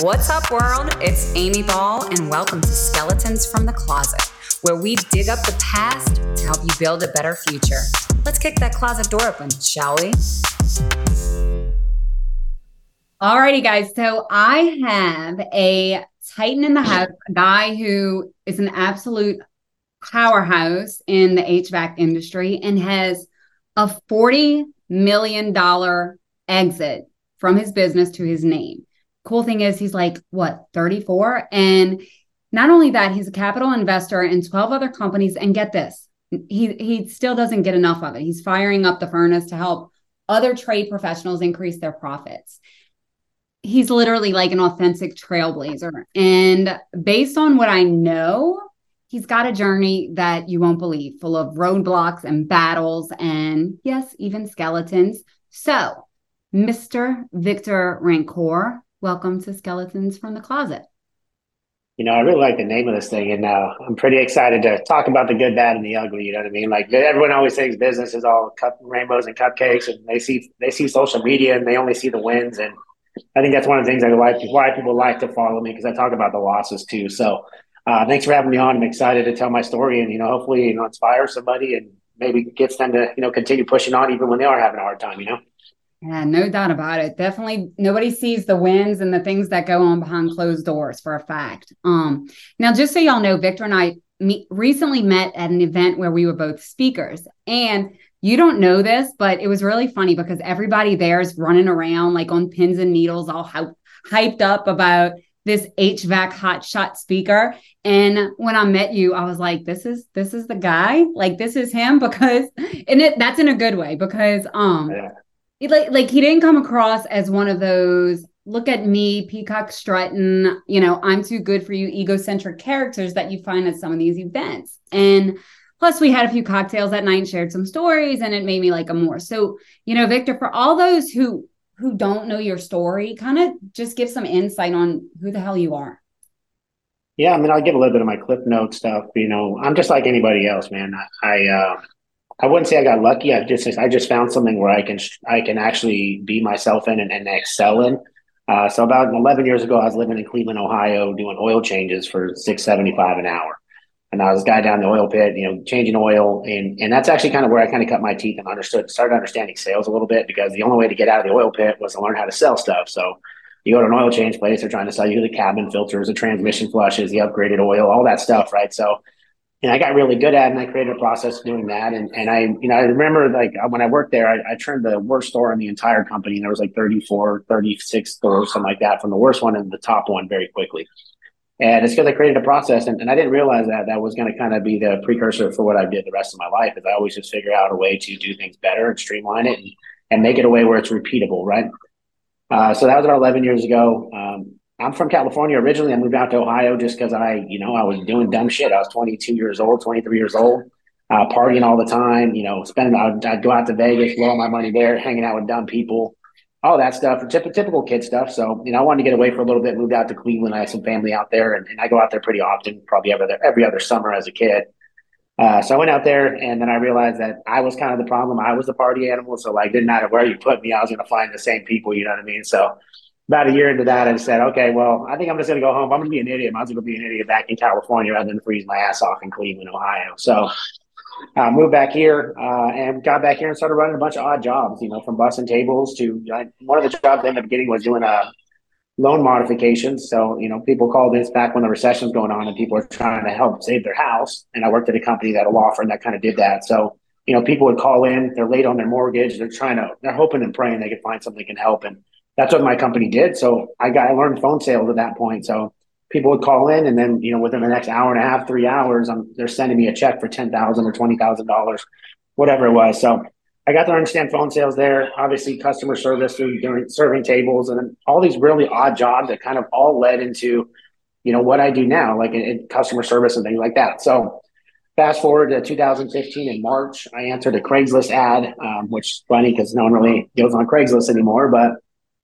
What's up, world? It's Amy Ball, and welcome to Skeletons from the Closet, where we dig up the past to help you build a better future. Let's kick that closet door open, shall we? Alrighty, guys. So I have a Titan in the house, a guy who is an absolute powerhouse in the HVAC industry and has a $40 million exit from his business to his name. Cool thing is, he's like, what, 34? And not only that, he's a capital investor in 12 other companies. And get this, he, he still doesn't get enough of it. He's firing up the furnace to help other trade professionals increase their profits. He's literally like an authentic trailblazer. And based on what I know, he's got a journey that you won't believe, full of roadblocks and battles, and yes, even skeletons. So, Mr. Victor Rancour, welcome to Skeletons from the Closet. You know, I really like the name of this thing, and uh, I'm pretty excited to talk about the good, bad, and the ugly. You know what I mean? Like everyone always thinks business is all cup, rainbows and cupcakes, and they see they see social media and they only see the wins. And I think that's one of the things I like why people like to follow me because I talk about the losses too. So uh, thanks for having me on. I'm excited to tell my story and, you know, hopefully, you know, inspire somebody and maybe gets them to, you know, continue pushing on even when they are having a hard time, you know? Yeah, no doubt about it. Definitely nobody sees the wins and the things that go on behind closed doors for a fact. Um, now, just so y'all know, Victor and I meet, recently met at an event where we were both speakers. And you don't know this, but it was really funny because everybody there is running around like on pins and needles, all hyped up about this HVAC hot shot speaker. And when I met you, I was like, this is this is the guy. Like this is him because and it that's in a good way because um yeah. It, like like he didn't come across as one of those look at me, peacock strutting, you know, I'm too good for you, egocentric characters that you find at some of these events. And plus we had a few cocktails that night and shared some stories and it made me like him more. So, you know, Victor, for all those who who don't know your story, kind of just give some insight on who the hell you are. Yeah, I mean, I'll give a little bit of my clip note stuff. You know, I'm just like anybody else, man. I, uh, I wouldn't say I got lucky. I just, I just found something where I can, I can actually be myself in and, and excel in. Uh, so about 11 years ago, I was living in Cleveland, Ohio, doing oil changes for 675 an hour and I was a guy down the oil pit, you know, changing oil, and and that's actually kind of where I kind of cut my teeth and understood, started understanding sales a little bit because the only way to get out of the oil pit was to learn how to sell stuff. So you go to an oil change place, they're trying to sell you the cabin filters, the transmission flushes, the upgraded oil, all that stuff, right? So, and I got really good at, it and I created a process doing that, and and I, you know, I remember like when I worked there, I, I turned the worst store in the entire company, and there was like 34, 36 stores, something like that, from the worst one and the top one very quickly. And it's because I created a process, and, and I didn't realize that that was going to kind of be the precursor for what I did the rest of my life. Is I always just figure out a way to do things better and streamline it and, and make it a way where it's repeatable, right? Uh, so that was about 11 years ago. Um, I'm from California originally. I moved out to Ohio just because I, you know, I was doing dumb shit. I was 22 years old, 23 years old, uh, partying all the time. You know, spending. I'd, I'd go out to Vegas, blow all my money there, hanging out with dumb people all that stuff, typical kid stuff. So, you know, I wanted to get away for a little bit, moved out to Cleveland. I had some family out there, and, and I go out there pretty often, probably every other, every other summer as a kid. Uh, so I went out there, and then I realized that I was kind of the problem. I was the party animal, so like, didn't matter where you put me, I was going to find the same people. You know what I mean? So about a year into that, I said, okay, well, I think I'm just going to go home. I'm going to be an idiot. I might as well be an idiot back in California rather than freeze my ass off in Cleveland, Ohio. So uh, moved back here uh, and got back here and started running a bunch of odd jobs, you know, from busing tables to uh, one of the jobs I ended up getting was doing a uh, loan modifications. So, you know, people called this back when the recession was going on and people were trying to help save their house. And I worked at a company that a law firm that kind of did that. So, you know, people would call in, they're late on their mortgage, they're trying to, they're hoping and praying they could find something that can help. And that's what my company did. So I got, I learned phone sales at that point. So people would call in and then you know within the next hour and a half three hours I'm, they're sending me a check for 10000 or $20000 whatever it was so i got to understand phone sales there obviously customer service doing serving tables and all these really odd jobs that kind of all led into you know what i do now like in, in customer service and things like that so fast forward to 2015 in march i answered a craigslist ad um, which is funny because no one really goes on craigslist anymore but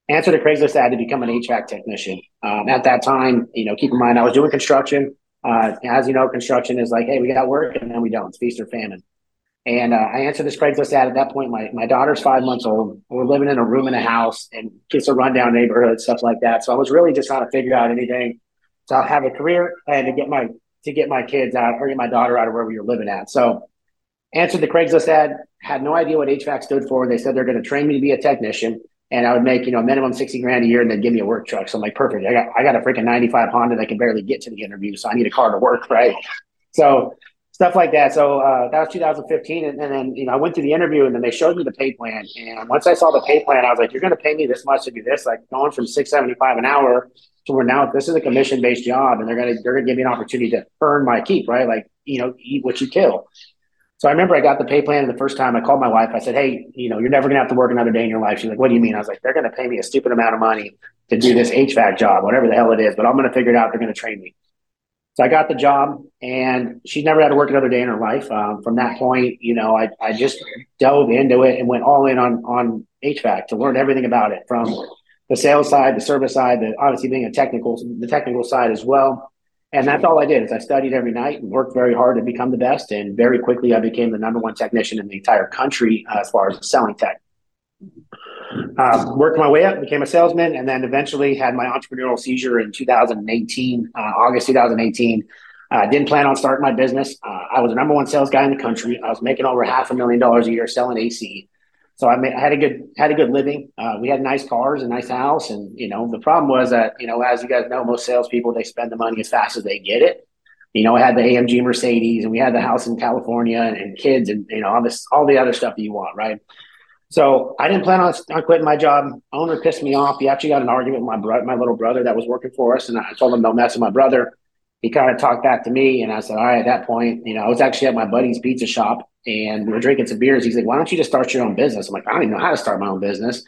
answered a Craigslist ad to become an HVAC technician. Um, at that time, you know, keep in mind I was doing construction. Uh, as you know, construction is like, hey, we got work, and then we don't. It's feast or famine. And uh, I answered this Craigslist ad at that point. My, my daughter's five months old. We're living in a room in a house and it's a rundown neighborhood, stuff like that. So I was really just trying to figure out anything to have a career and to get my to get my kids out or get my daughter out of where we were living at. So answered the Craigslist ad, had no idea what HVAC stood for. They said they're going to train me to be a technician and I would make, you know, a minimum 60 grand a year and then give me a work truck. So I'm like, perfect. I got I got a freaking 95 Honda that can barely get to the interview. So I need a car to work, right? So stuff like that. So uh, that was 2015, and, and, then you know I went to the interview, and then they showed me the pay plan. And once I saw the pay plan, I was like, "You're going to pay me this much to do this?" Like going from 675 an hour to where now this is a commission based job, and they're going to they're going to give me an opportunity to earn my keep, right? Like you know, eat what you kill. So I remember I got the pay plan the first time. I called my wife. I said, "Hey, you know, you're never to have to work another day in your life." She's like, "What do you mean?" I was like, "They're to pay me a stupid amount of money to do this HVAC job, whatever the hell it is, but I'm to figure it out. They're to train me." So I got the job, and she never had to work another day in her life. Um, from that point, you know, I, I just dove into it and went all in on on HVAC to learn everything about it from the sales side, the service side, the obviously being a technical the technical side as well. And that's all I did is I studied every night and worked very hard to become the best. And very quickly, I became the number one technician in the entire country uh, as far as selling tech. Uh, worked my way up, became a salesman, and then eventually had my entrepreneurial seizure in 2018, uh, August 2018. I uh, didn't plan on starting my business. Uh, I was the number one sales guy in the country. I was making over half a million dollars a year selling AC. So I, I had a good had a good living. Uh, we had nice cars, a nice house, and you know the problem was that you know as you guys know, most salespeople they spend the money as fast as they get it. You know, I had the AMG Mercedes, and we had the house in California, and, and kids, and you know all this all the other stuff that you want, right? So I didn't plan on, on quitting my job. Owner pissed me off. He actually got an argument with my brother, my little brother that was working for us, and I told him don't mess with my brother. He kind of talked back to me, and I said, "All right." At that point, you know, I was actually at my buddy's pizza shop, and we were drinking some beers. He's like, "Why don't you just start your own business?" I'm like, "I don't even know how to start my own business.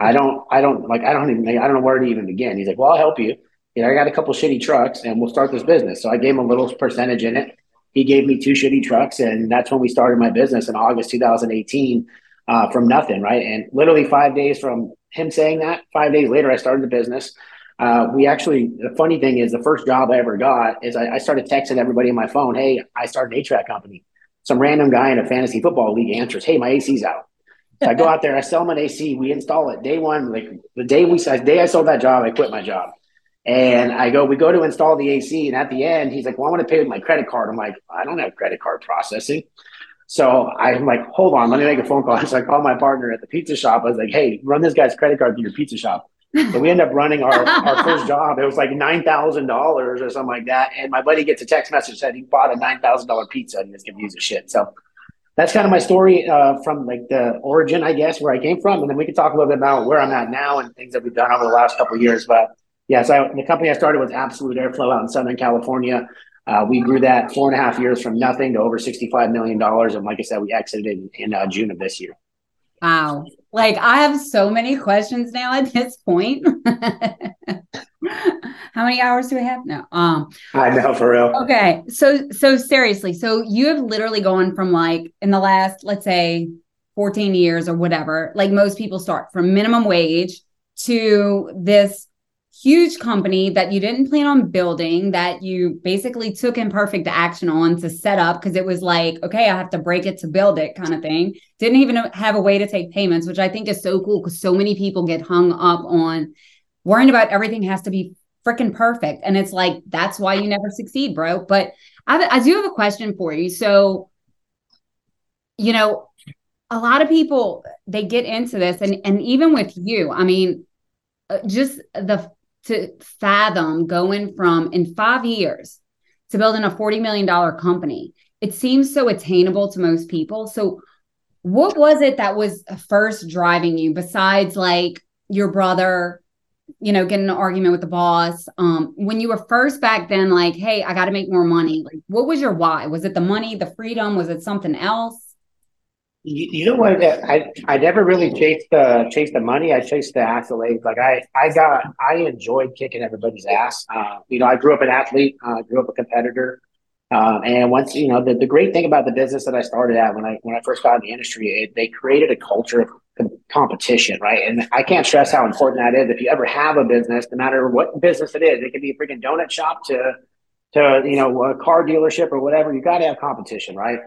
I don't, I don't like, I don't even, I don't know where to even begin." He's like, "Well, I'll help you. You know, I got a couple shitty trucks, and we'll start this business." So I gave him a little percentage in it. He gave me two shitty trucks, and that's when we started my business in August 2018 uh, from nothing, right? And literally five days from him saying that, five days later, I started the business. Uh, we actually, the funny thing is, the first job I ever got is I, I started texting everybody on my phone, "Hey, I started an HVAC company." Some random guy in a fantasy football league answers, "Hey, my AC's out." So I go out there, I sell him an AC, we install it. Day one, like the day we, the day I sold that job, I quit my job. And I go, we go to install the AC, and at the end, he's like, "Well, I want to pay with my credit card." I'm like, "I don't have credit card processing." So I'm like, hold on, let me make a phone call. So I call my partner at the pizza shop. I was like, hey, run this guy's credit card through your pizza shop. So we end up running our, our first job. It was like nine thousand dollars or something like that. And my buddy gets a text message that he bought a nine thousand dollar pizza and he's confused as shit. So that's kind of my story uh, from like the origin, I guess, where I came from, and then we can talk a little bit about where I'm at now and things that we've done over the last couple of years. But yes, yeah, so the company I started was Absolute Airflow out in Southern California. Uh, we grew that four and a half years from nothing to over $65 million. And like I said, we exited in, in uh, June of this year. Wow. Like I have so many questions now at this point. How many hours do we have? No. Um I know for real. Okay. So so seriously, so you have literally gone from like in the last, let's say 14 years or whatever, like most people start from minimum wage to this huge company that you didn't plan on building that you basically took imperfect action on to set up because it was like okay i have to break it to build it kind of thing. Didn't even have a way to take payments which i think is so cool because so many people get hung up on worrying about everything has to be freaking perfect. And it's like that's why you never succeed bro. But I, I do have a question for you. So you know a lot of people they get into this and and even with you i mean uh, just the to fathom going from in five years to building a $40 million company. It seems so attainable to most people. So, what was it that was first driving you besides like your brother, you know, getting an argument with the boss? Um, when you were first back then, like, hey, I got to make more money. Like, what was your why? Was it the money, the freedom? Was it something else? You, you know what? I I never really chased the chased the money. I chased the accolades. Like I I got I enjoyed kicking everybody's ass. Uh, you know, I grew up an athlete. I uh, grew up a competitor. Um, and once you know the, the great thing about the business that I started at when I when I first got in the industry, it, they created a culture of competition, right? And I can't stress how important that is. If you ever have a business, no matter what business it is, it could be a freaking donut shop to to you know a car dealership or whatever. You got to have competition, right?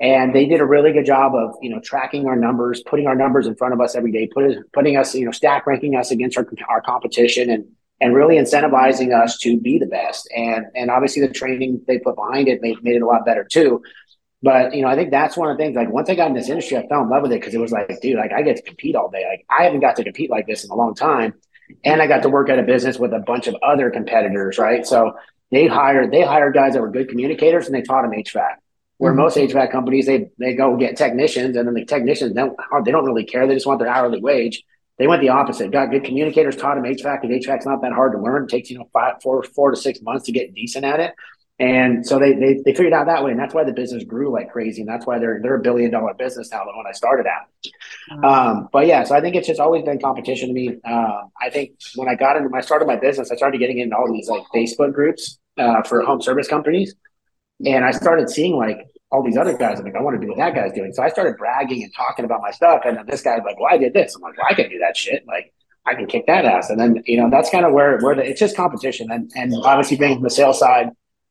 And they did a really good job of you know tracking our numbers, putting our numbers in front of us every day, put, putting us you know stack ranking us against our, our competition, and and really incentivizing us to be the best. And and obviously the training they put behind it made, made it a lot better too. But you know, I think that's one of the things. Like once I got in this industry, I fell in love with it because it was like, dude, like I get to compete all day. Like I haven't got to compete like this in a long time, and I got to work at a business with a bunch of other competitors, right? So they hired they hired guys that were good communicators and they taught them HVAC. Where mm-hmm. most HVAC companies they they go get technicians and then the technicians don't they don't really care. They just want their hourly wage. They went the opposite. Got good communicators, taught them HVAC, and HVAC's not that hard to learn. It takes you know five, four, four to six months to get decent at it. And so they, they they figured out that way, and that's why the business grew like crazy, and that's why they're they're a billion dollar business now than when I started out. Um, but yeah, so I think it's just always been competition to me. Uh, I think when I got into when I started my business, I started getting into all these like Facebook groups uh, for home service companies, and I started seeing like all these other guys. I'm like, I want to do what that guy's doing. So I started bragging and talking about my stuff. And then this guy's like, well, I did this. I'm like, well, I can do that shit. Like, I can kick that ass. And then, you know, that's kind of where, where the, it's just competition. And, and obviously being from the sales side,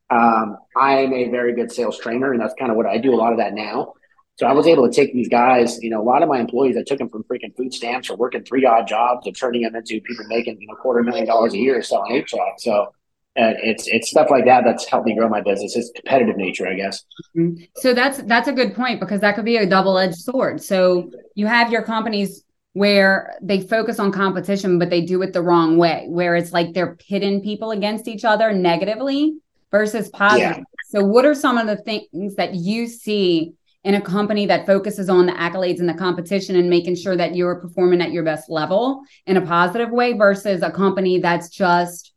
um, I'm a very good sales trainer. And that's kind of what I do a lot of that now. So I was able to take these guys, you know, a lot of my employees, I took them from freaking food stamps or working three odd jobs and turning them into people making, you know, quarter million dollars a year selling HVAC. So and it's it's stuff like that that's helped me grow my business. It's competitive nature, I guess. Mm-hmm. So that's that's a good point because that could be a double edged sword. So you have your companies where they focus on competition, but they do it the wrong way, where it's like they're pitting people against each other negatively versus positive. Yeah. So, what are some of the things that you see in a company that focuses on the accolades and the competition and making sure that you're performing at your best level in a positive way versus a company that's just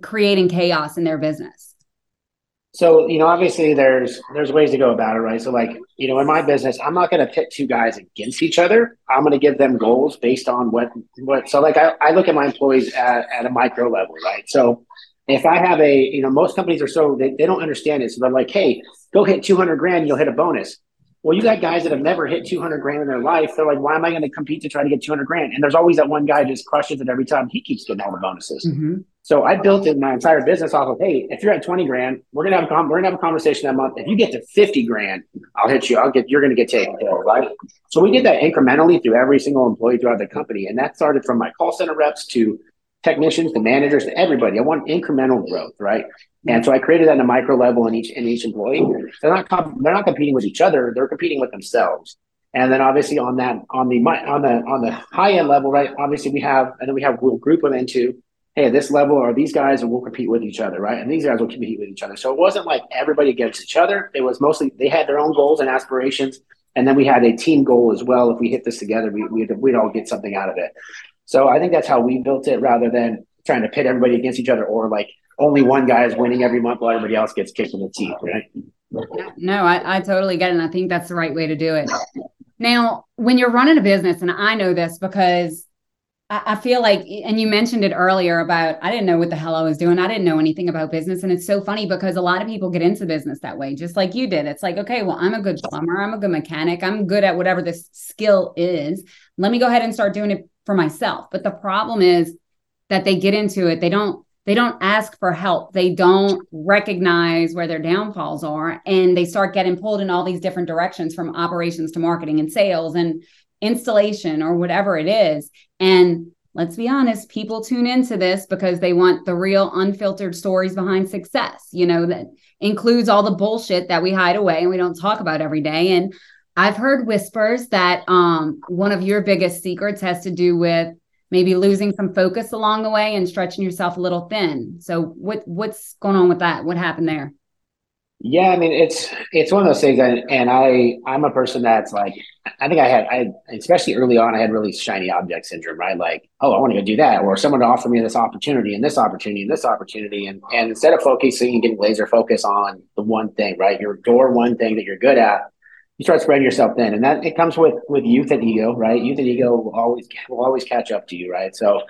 creating chaos in their business? So, you know, obviously there's there's ways to go about it, right? So like, you know, in my business, I'm not gonna pit two guys against each other. I'm gonna give them goals based on what what so like I, I look at my employees at, at a micro level, right? So if I have a, you know, most companies are so they, they don't understand it. So they're like, hey, go hit 200 grand, you'll hit a bonus. Well, you got guys that have never hit 200 grand in their life. They're like, why am I going to compete to try to get 200 grand? And there's always that one guy just crushes it every time. He keeps getting all the bonuses. Mm-hmm. So I built in my entire business off of, hey, if you're at 20 grand, we're gonna have a we're gonna have a conversation that month. If you get to 50 grand, I'll hit you. I'll get you're gonna get taken care of, right? So we did that incrementally through every single employee throughout the company, and that started from my call center reps to technicians, to managers, to everybody. I want incremental growth, right? And so I created that in a micro level in each in each employee. They're not comp- they're not competing with each other. They're competing with themselves. And then obviously on that on the on the on the high end level, right? Obviously we have and then we have we'll group them into hey, at this level are these guys and we'll compete with each other, right? And these guys will compete with each other. So it wasn't like everybody against each other. It was mostly they had their own goals and aspirations. And then we had a team goal as well. If we hit this together, we, we'd, we'd all get something out of it. So I think that's how we built it rather than trying to pit everybody against each other or like only one guy is winning every month while everybody else gets kicked in the teeth, right? No, I, I totally get it. And I think that's the right way to do it. Now, when you're running a business, and I know this because I feel like, and you mentioned it earlier about I didn't know what the hell I was doing. I didn't know anything about business. And it's so funny because a lot of people get into business that way, just like you did. It's like, okay, well, I'm a good plumber. I'm a good mechanic. I'm good at whatever this skill is. Let me go ahead and start doing it for myself. But the problem is that they get into it. They don't, they don't ask for help. They don't recognize where their downfalls are. And they start getting pulled in all these different directions from operations to marketing and sales and installation or whatever it is. And let's be honest, people tune into this because they want the real unfiltered stories behind success, you know, that includes all the bullshit that we hide away and we don't talk about every day. And I've heard whispers that um, one of your biggest secrets has to do with maybe losing some focus along the way and stretching yourself a little thin. So what what's going on with that? What happened there? Yeah, I mean it's it's one of those things, and, and I I'm a person that's like I think I had I especially early on I had really shiny object syndrome, right? Like oh I want to go do that, or someone to offer me this opportunity and this opportunity and this opportunity, and and instead of focusing and getting laser focus on the one thing, right? Your door one thing that you're good at, you start spreading yourself thin, and that it comes with with youth and ego, right? Youth and ego will always will always catch up to you, right? So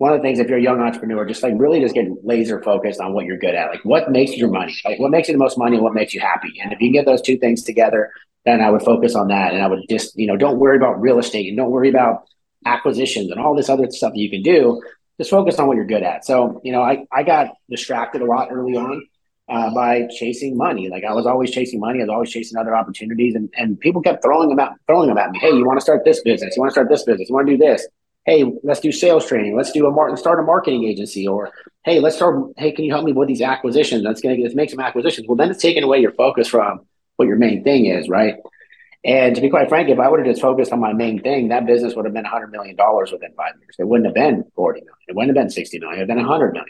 one of the things if you're a young entrepreneur just like really just get laser focused on what you're good at like what makes your money like what makes you the most money and what makes you happy and if you can get those two things together then i would focus on that and i would just you know don't worry about real estate and don't worry about acquisitions and all this other stuff that you can do just focus on what you're good at so you know i, I got distracted a lot early on uh, by chasing money. Like I was always chasing money. I was always chasing other opportunities, and, and people kept throwing them out, throwing them at me. Hey, you want to start this business? You want to start this business? You want to do this? Hey, let's do sales training. Let's do a mar- start a marketing agency, or hey, let's start. Hey, can you help me with these acquisitions? That's gonna let's make some acquisitions. Well, then it's taking away your focus from what your main thing is, right? And to be quite frank, if I would have just focused on my main thing, that business would have been $100 million within five years. It wouldn't have been 40 million. It wouldn't have been 60 million. It would have been 100 million.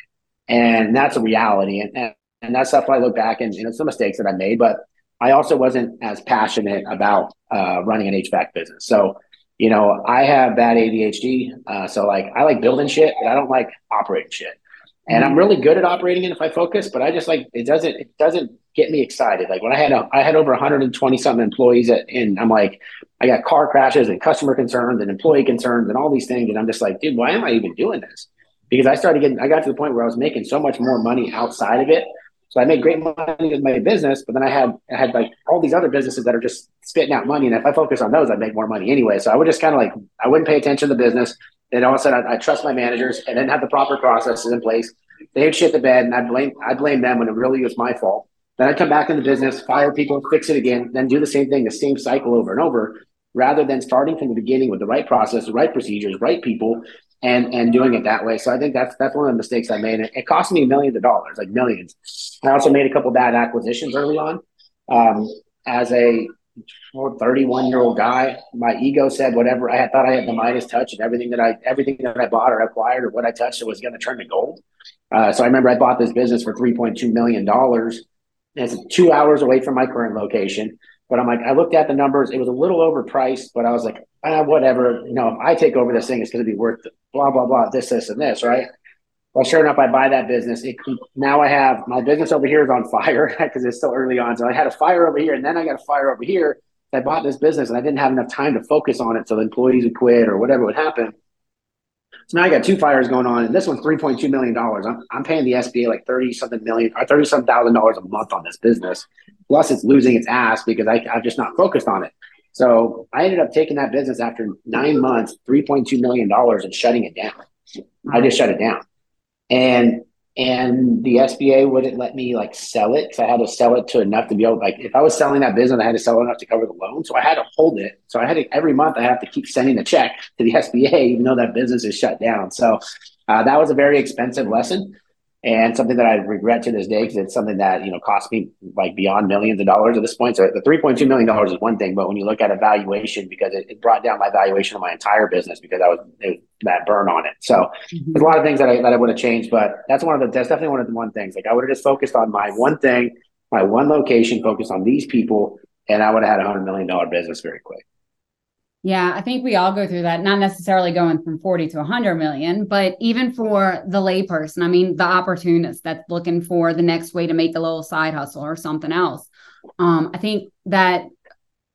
And that's a reality. And, and and that's stuff I look back and you know some mistakes that I made, but I also wasn't as passionate about uh, running an HVAC business. So, you know, I have bad ADHD. Uh, so like I like building shit, but I don't like operating shit. And I'm really good at operating it if I focus, but I just like it doesn't it doesn't get me excited. Like when I had a, I had over 120 something employees at, and I'm like, I got car crashes and customer concerns and employee concerns and all these things, and I'm just like, dude, why am I even doing this? Because I started getting, I got to the point where I was making so much more money outside of it so I made great money with my business, but then I had I had like all these other businesses that are just spitting out money. And if I focus on those, I'd make more money anyway. So I would just kind of like I wouldn't pay attention to the business. And all of a sudden I, I trust my managers and then have the proper processes in place. They would shit the bed and I blame I blame them when it really was my fault. Then I'd come back in the business, fire people, fix it again, then do the same thing, the same cycle over and over, rather than starting from the beginning with the right process, the right procedures, right people, and and doing it that way. So I think that's that's one of the mistakes I made. It, it cost me millions of dollars, like millions. I also made a couple bad acquisitions early on. Um, as a 31 year old guy, my ego said whatever I had thought I had the Midas touch and everything that I everything that I bought or acquired or what I touched it was going to turn to gold. Uh, so I remember I bought this business for 3.2 million dollars. It's two hours away from my current location. But I'm like, I looked at the numbers. It was a little overpriced, but I was like, ah, whatever. You know, if I take over this thing, it's going to be worth blah blah blah. This, this, and this, right? Well, sure enough, I buy that business. It, now I have my business over here is on fire because it's still early on. So I had a fire over here, and then I got a fire over here. I bought this business, and I didn't have enough time to focus on it, so the employees would quit or whatever would happen. So now I got two fires going on, and this one's three point two million dollars. I'm, I'm paying the SBA like thirty something million or thirty some thousand dollars a month on this business. Plus, it's losing its ass because I, I've just not focused on it. So I ended up taking that business after nine months, three point two million dollars, and shutting it down. I just shut it down, and and the SBA wouldn't let me like sell it because I had to sell it to enough to be able like if I was selling that business, I had to sell enough to cover the loan. So I had to hold it. So I had to every month I have to keep sending a check to the SBA even though that business is shut down. So uh, that was a very expensive lesson and something that I regret to this day because it's something that you know cost me like beyond millions of dollars at this point. So the three point two million dollars is one thing, but when you look at a valuation, because it, it, brought down my valuation of my entire business because I was, was that burn on it. So mm-hmm. there's a lot of things that I that I would have changed, but that's one of the that's definitely one of the one things. Like I would have just focused on my one thing, my one location, focused on these people, and I would have had a hundred million dollar business very quick. Yeah, I think we all go through that, not necessarily going from 40 to 100 million, but even for the layperson, I mean, the opportunist that's looking for the next way to make a little side hustle or something else. Um, I think that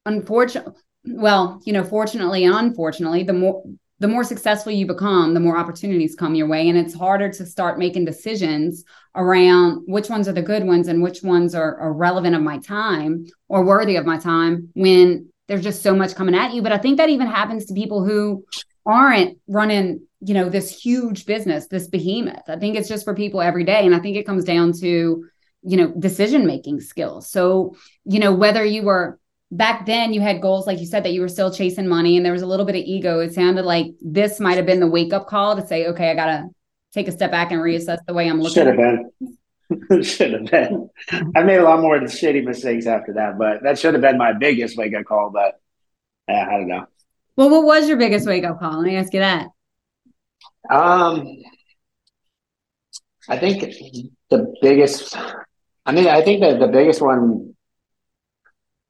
unfortunately, well, you know, fortunately unfortunately, the more the more successful you become, the more opportunities come your way. And it's harder to start making decisions around which ones are the good ones and which ones are, are relevant of my time or worthy of my time when there's just so much coming at you. But I think that even happens to people who aren't running, you know, this huge business, this behemoth. I think it's just for people every day. And I think it comes down to, you know, decision making skills. So, you know, whether you were back then you had goals, like you said, that you were still chasing money and there was a little bit of ego. It sounded like this might have been the wake up call to say, okay, I got to take a step back and reassess the way I'm looking. Should have been. should have been. I made a lot more shitty mistakes after that, but that should have been my biggest wake up call. But yeah, I don't know. Well, what was your biggest wake up call? Let me ask you that. Um, I think the biggest. I mean, I think that the biggest one.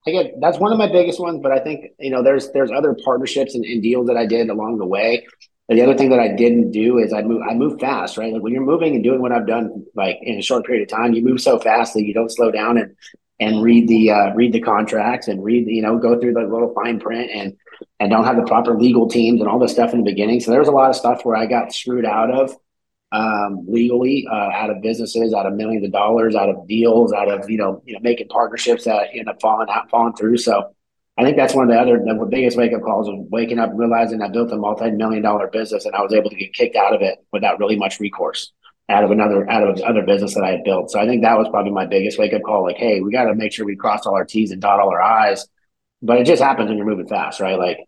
I get that's one of my biggest ones, but I think you know there's there's other partnerships and, and deals that I did along the way the other thing that I didn't do is I move I move fast, right? Like when you're moving and doing what I've done like in a short period of time, you move so fast that you don't slow down and and read the uh, read the contracts and read you know go through the little fine print and and don't have the proper legal teams and all this stuff in the beginning. So there was a lot of stuff where I got screwed out of um, legally, uh, out of businesses, out of millions of dollars, out of deals, out of you know you know making partnerships that end up falling out falling through. So I think that's one of the other the biggest wake up calls of waking up realizing I built a multi million dollar business and I was able to get kicked out of it without really much recourse. out of another out of other business that I had built. So I think that was probably my biggest wake up call. Like, hey, we got to make sure we cross all our T's and dot all our I's. But it just happens when you're moving fast, right? Like,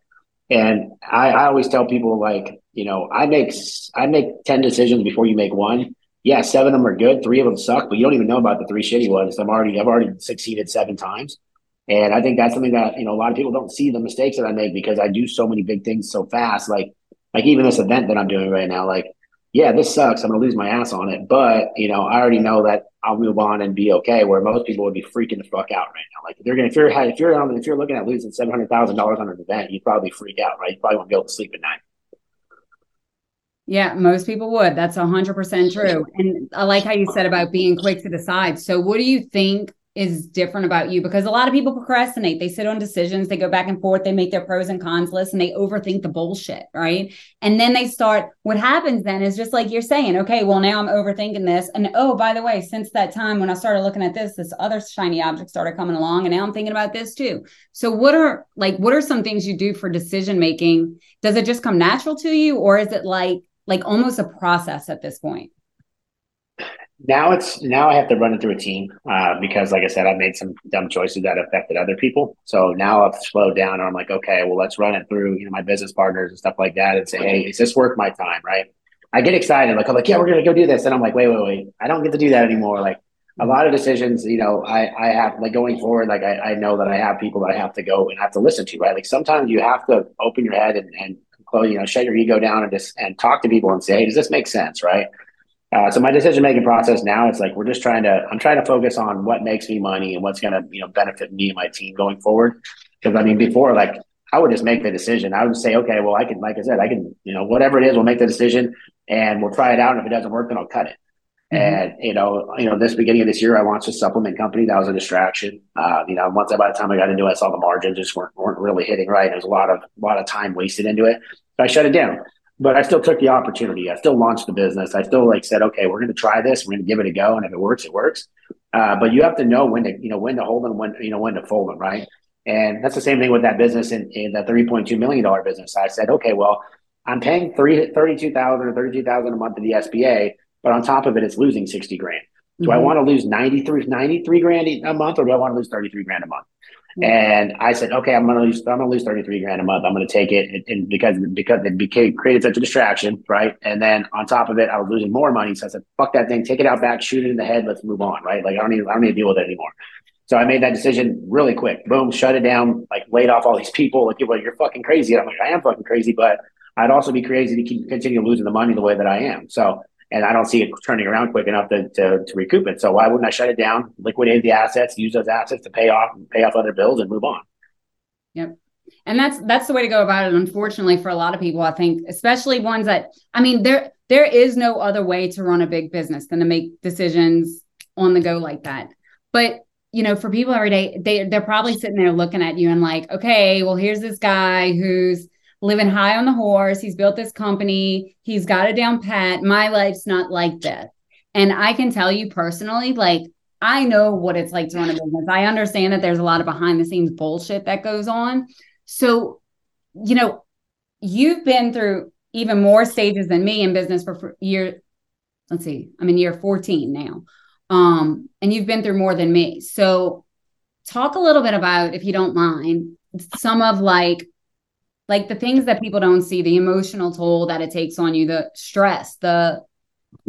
and I, I always tell people like, you know, I make I make ten decisions before you make one. Yeah, seven of them are good, three of them suck, but you don't even know about the three shitty ones. I'm already I've already succeeded seven times. And I think that's something that, you know, a lot of people don't see the mistakes that I make because I do so many big things so fast. Like like even this event that I'm doing right now, like yeah, this sucks. I'm gonna lose my ass on it, but you know, I already know that I'll move on and be okay. Where most people would be freaking the fuck out right now. Like if you're gonna if you're if you're if you're looking at losing seven hundred thousand dollars on an event, you'd probably freak out, right? You probably won't be able to sleep at night. Yeah, most people would. That's hundred percent true. And I like how you said about being quick to decide. So, what do you think is different about you because a lot of people procrastinate. They sit on decisions, they go back and forth, they make their pros and cons list and they overthink the bullshit, right? And then they start what happens then is just like you're saying, okay, well now I'm overthinking this and oh, by the way, since that time when I started looking at this, this other shiny object started coming along and now I'm thinking about this too. So what are like what are some things you do for decision making? Does it just come natural to you or is it like like almost a process at this point? Now it's now I have to run it through a team uh, because, like I said, I've made some dumb choices that affected other people. So now I've slowed down, and I'm like, okay, well, let's run it through you know my business partners and stuff like that, and say, hey, is this worth my time? Right? I get excited, like I'm like, yeah, we're gonna go do this, and I'm like, wait, wait, wait, I don't get to do that anymore. Like a lot of decisions, you know, I I have like going forward, like I, I know that I have people that I have to go and have to listen to, right? Like sometimes you have to open your head and and you know shut your ego down and just and talk to people and say, hey, does this make sense, right? Uh, so my decision making process now is like we're just trying to I'm trying to focus on what makes me money and what's going to you know benefit me and my team going forward. Because I mean, before like I would just make the decision. I would say, okay, well, I can, like I said, I can, you know, whatever it is, we'll make the decision and we'll try it out. And if it doesn't work, then I'll cut it. Mm-hmm. And you know, you know, this beginning of this year, I launched a supplement company. That was a distraction. Uh, you know, once I, by the time I got into it, I saw the margins just weren't weren't really hitting right. There was a lot of a lot of time wasted into it. So I shut it down but I still took the opportunity. I still launched the business. I still like said, okay, we're going to try this. We're going to give it a go, and if it works, it works. Uh, but you have to know when to, you know, when to hold them, when you know, when to fold them, right? And that's the same thing with that business in, in that three point two million dollar business. I said, okay, well, I'm paying three thirty two thousand or thirty two thousand a month to the SBA, but on top of it, it's losing sixty grand. Do mm-hmm. I want to lose 93, 93 grand a month, or do I want to lose thirty three grand a month? Mm-hmm. And I said, okay, I'm gonna lose, I'm gonna lose 33 grand a month. I'm gonna take it, and, because because it became created such a distraction, right? And then on top of it, I was losing more money. So I said, fuck that thing, take it out back, shoot it in the head, let's move on, right? Like I don't need, I don't need to deal with it anymore. So I made that decision really quick. Boom, shut it down, like laid off all these people. Like people, like, you're fucking crazy. And I'm like, I am fucking crazy, but I'd also be crazy to keep continue losing the money the way that I am. So and I don't see it turning around quick enough to, to, to recoup it. So why wouldn't I shut it down, liquidate the assets, use those assets to pay off pay off other bills and move on? Yep. And that's that's the way to go about it. Unfortunately, for a lot of people, I think, especially ones that I mean, there there is no other way to run a big business than to make decisions on the go like that. But you know, for people every day, they they're probably sitting there looking at you and like, okay, well, here's this guy who's living high on the horse. He's built this company. He's got it down pat. My life's not like this. And I can tell you personally, like I know what it's like to run a business. I understand that there's a lot of behind the scenes bullshit that goes on. So, you know, you've been through even more stages than me in business for year. Let's see, I'm in year 14 now. Um, and you've been through more than me. So, talk a little bit about, if you don't mind, some of like like the things that people don't see the emotional toll that it takes on you the stress the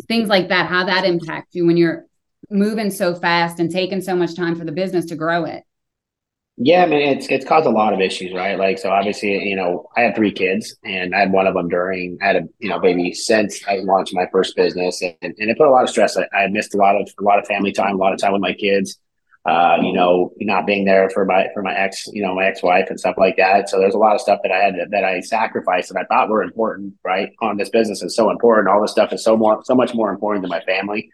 things like that how that impacts you when you're moving so fast and taking so much time for the business to grow it yeah, I mean, it's it's caused a lot of issues, right? Like, so obviously, you know, I had three kids, and I had one of them during, I had a you know baby since I launched my first business, and, and it put a lot of stress. I, I missed a lot of a lot of family time, a lot of time with my kids uh, you know, not being there for my for my ex, you know, my ex wife and stuff like that. So there's a lot of stuff that I had to, that I sacrificed that I thought were important, right? On this business is so important. All this stuff is so more so much more important than my family.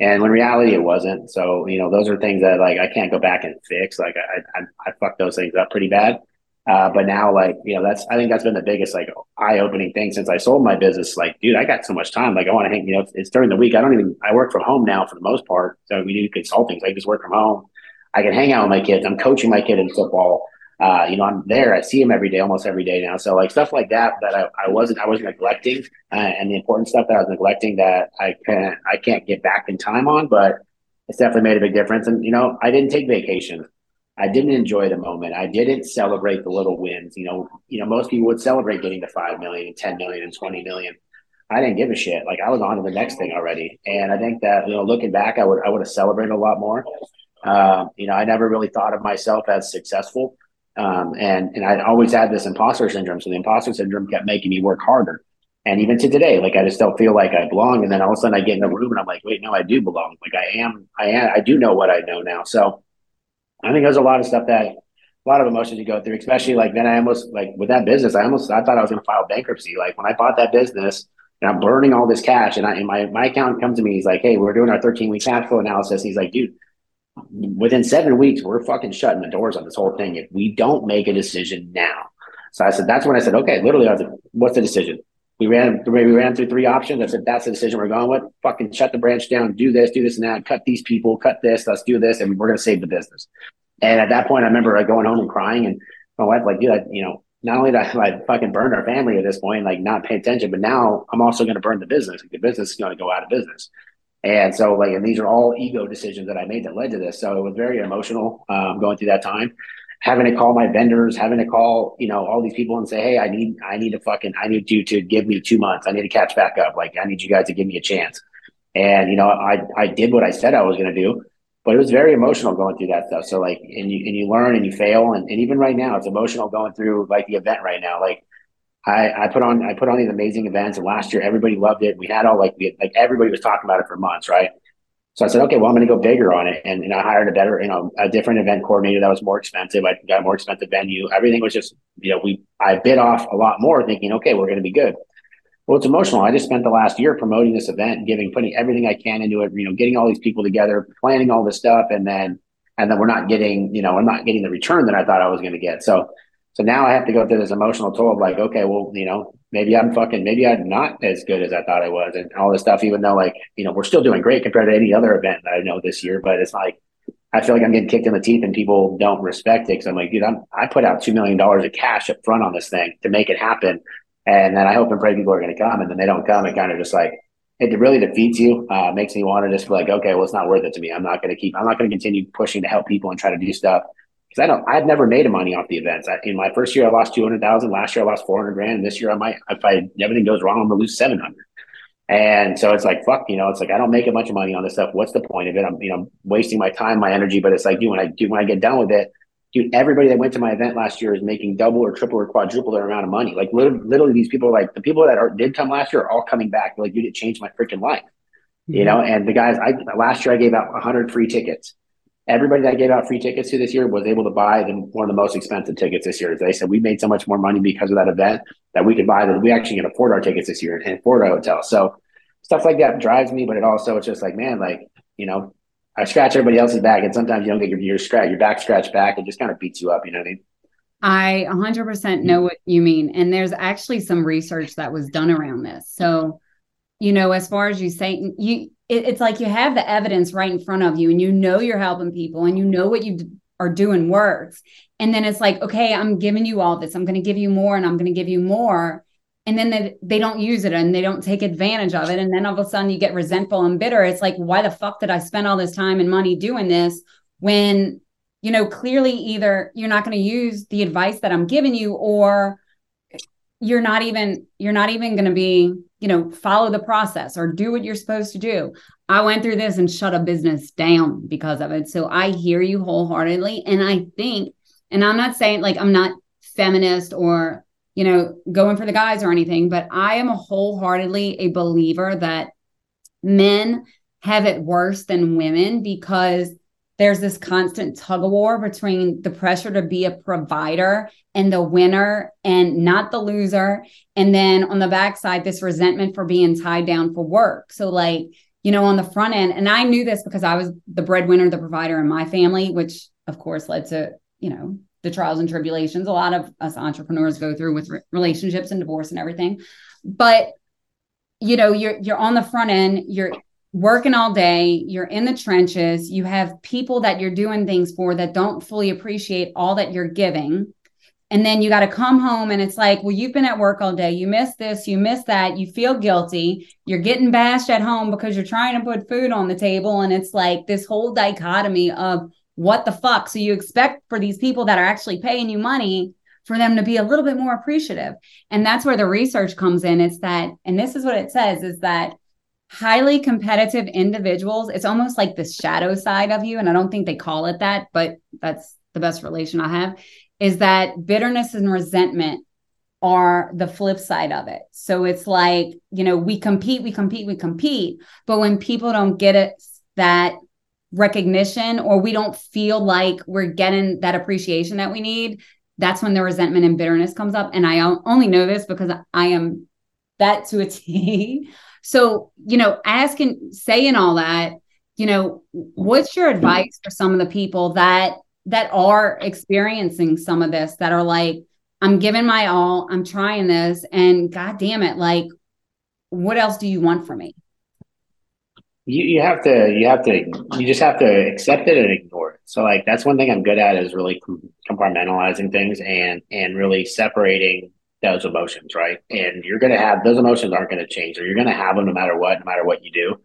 And when reality, it wasn't. So you know, those are things that like I can't go back and fix. Like I I, I fucked those things up pretty bad. Uh, but now, like you know, that's I think that's been the biggest like eye opening thing since I sold my business. Like, dude, I got so much time. Like, I want to hang. You know, it's, it's, during the week. I don't even. I work from home now for the most part. So we do consulting. So I just work from home. I can hang out with my kids. I'm coaching my kid in football. Uh, you know, I'm there. I see him every day, almost every day now. So like stuff like that that I, I wasn't I was neglecting, uh, and the important stuff that I was neglecting that I can't I can't get back in time on, but it's definitely made a big difference. And you know, I didn't take vacation. I didn't enjoy the moment. I didn't celebrate the little wins. You know, you know, most people would celebrate getting to 5 million and 10 million and 20 million. I didn't give a shit. Like I was on to the next thing already. And I think that, you know, looking back, I would I would have celebrated a lot more. Um, you know, I never really thought of myself as successful. Um, and and I always had this imposter syndrome. So the imposter syndrome kept making me work harder. And even to today, like I just don't feel like I belong. And then all of a sudden I get in the room and I'm like, wait, no, I do belong. Like I am, I am, I do know what I know now. So I think there's a lot of stuff that a lot of emotions you go through, especially like then I almost like with that business, I almost I thought I was gonna file bankruptcy. Like when I bought that business and I'm burning all this cash and I and my my account comes to me, he's like, Hey, we're doing our 13 week cash flow analysis. He's like, dude, within seven weeks, we're fucking shutting the doors on this whole thing if we don't make a decision now. So I said, that's when I said, okay, literally, I was like, what's the decision? We ran, we ran through three options. I said, that's the decision we're going with. Fucking shut the branch down, do this, do this and that, cut these people, cut this, let's do this, and we're going to save the business. And at that point, I remember like, going home and crying, and my wife like, dude, I, you know, not only that I fucking burned our family at this point, like not pay attention, but now I'm also going to burn the business. The business is going to go out of business. And so, like, and these are all ego decisions that I made that led to this. So it was very emotional um, going through that time, having to call my vendors, having to call, you know, all these people and say, hey, I need, I need to fucking, I need you to give me two months. I need to catch back up. Like, I need you guys to give me a chance. And you know, I I did what I said I was going to do, but it was very emotional going through that stuff. So like, and you and you learn and you fail, and, and even right now, it's emotional going through like the event right now, like I, I put on I put on these amazing events, and last year everybody loved it. We had all like we had, like everybody was talking about it for months, right? So I said, okay, well I'm going to go bigger on it, and, and I hired a better, you know, a different event coordinator that was more expensive. I got a more expensive venue. Everything was just, you know, we I bit off a lot more, thinking, okay, we're going to be good. Well, it's emotional. I just spent the last year promoting this event, giving, putting everything I can into it. You know, getting all these people together, planning all this stuff, and then and then we're not getting, you know, I'm not getting the return that I thought I was going to get. So so now I have to go through this emotional toll of like, okay, well, you know, maybe I'm fucking, maybe I'm not as good as I thought I was and all this stuff, even though like, you know, we're still doing great compared to any other event I know this year, but it's like, I feel like I'm getting kicked in the teeth and people don't respect it. Cause I'm like, dude, I'm, I put out $2 million of cash up front on this thing to make it happen. And then I hope and pray people are going to come and then they don't come. It kind of just like, it really defeats you. Uh, makes me want to just be like, okay, well, it's not worth it to me. I'm not going to keep, I'm not going to continue pushing to help people and try to do stuff because I don't, I've never made a money off the events. I, in my first year, I lost 200,000. Last year, I lost 400 grand. And this year, I might, if I, everything goes wrong, I'm gonna lose 700. And so it's like, fuck, you know, it's like, I don't make a bunch of money on this stuff. What's the point of it? I'm, you know, wasting my time, my energy, but it's like, dude, when I do, when I get done with it, dude, everybody that went to my event last year is making double or triple or quadruple their amount of money. Like literally, literally these people are like, the people that are, did come last year are all coming back. They're like, dude, it changed my freaking life. Mm-hmm. You know, and the guys, I, last year I gave out 100 free tickets everybody that gave out free tickets to this year was able to buy the, one of the most expensive tickets this year. They said we made so much more money because of that event that we could buy that we actually can afford our tickets this year and afford our hotel. So stuff like that drives me, but it also it's just like man, like you know, I scratch everybody else's back, and sometimes you don't get your your scratch your back scratched back. It just kind of beats you up. You know what I mean? I 100% know what you mean. And there's actually some research that was done around this. So, you know, as far as you say, you it, it's like you have the evidence right in front of you and you know you're helping people and you know what you are doing works. And then it's like okay i'm giving you all this. I'm going to give you more and i'm going to give you more. And then they, they don't use it and they don't take advantage of it. And then all of a sudden you get resentful and bitter. It's like why the fuck did i spend all this time and money doing this when you know clearly either you're not going to use the advice that i'm giving you or you're not even you're not even going to be you know follow the process or do what you're supposed to do. I went through this and shut a business down because of it. So i hear you wholeheartedly. And i think and i'm not saying like i'm not feminist or you know going for the guys or anything but i am a wholeheartedly a believer that men have it worse than women because there's this constant tug of war between the pressure to be a provider and the winner and not the loser. And then on the backside, this resentment for being tied down for work. So, like, you know, on the front end, and I knew this because I was the breadwinner, the provider in my family, which of course led to, you know, the trials and tribulations a lot of us entrepreneurs go through with re- relationships and divorce and everything. But, you know, you're you're on the front end, you're working all day, you're in the trenches, you have people that you're doing things for that don't fully appreciate all that you're giving. And then you got to come home and it's like, well, you've been at work all day. You missed this, you missed that. You feel guilty. You're getting bashed at home because you're trying to put food on the table. And it's like this whole dichotomy of what the fuck. So you expect for these people that are actually paying you money for them to be a little bit more appreciative. And that's where the research comes in. It's that, and this is what it says is that highly competitive individuals, it's almost like the shadow side of you. And I don't think they call it that, but that's the best relation I have is that bitterness and resentment are the flip side of it. So it's like, you know, we compete, we compete, we compete. But when people don't get it, that recognition, or we don't feel like we're getting that appreciation that we need, that's when the resentment and bitterness comes up. And I only know this because I am that to a T. So, you know, asking, saying all that, you know, what's your advice for some of the people that that are experiencing some of this that are like, I'm giving my all, I'm trying this, and god damn it, like, what else do you want from me? You, you have to you have to you just have to accept it and ignore it. So like that's one thing I'm good at is really compartmentalizing things and and really separating those emotions, right? And you're going to have those emotions aren't going to change, or you're going to have them no matter what, no matter what you do.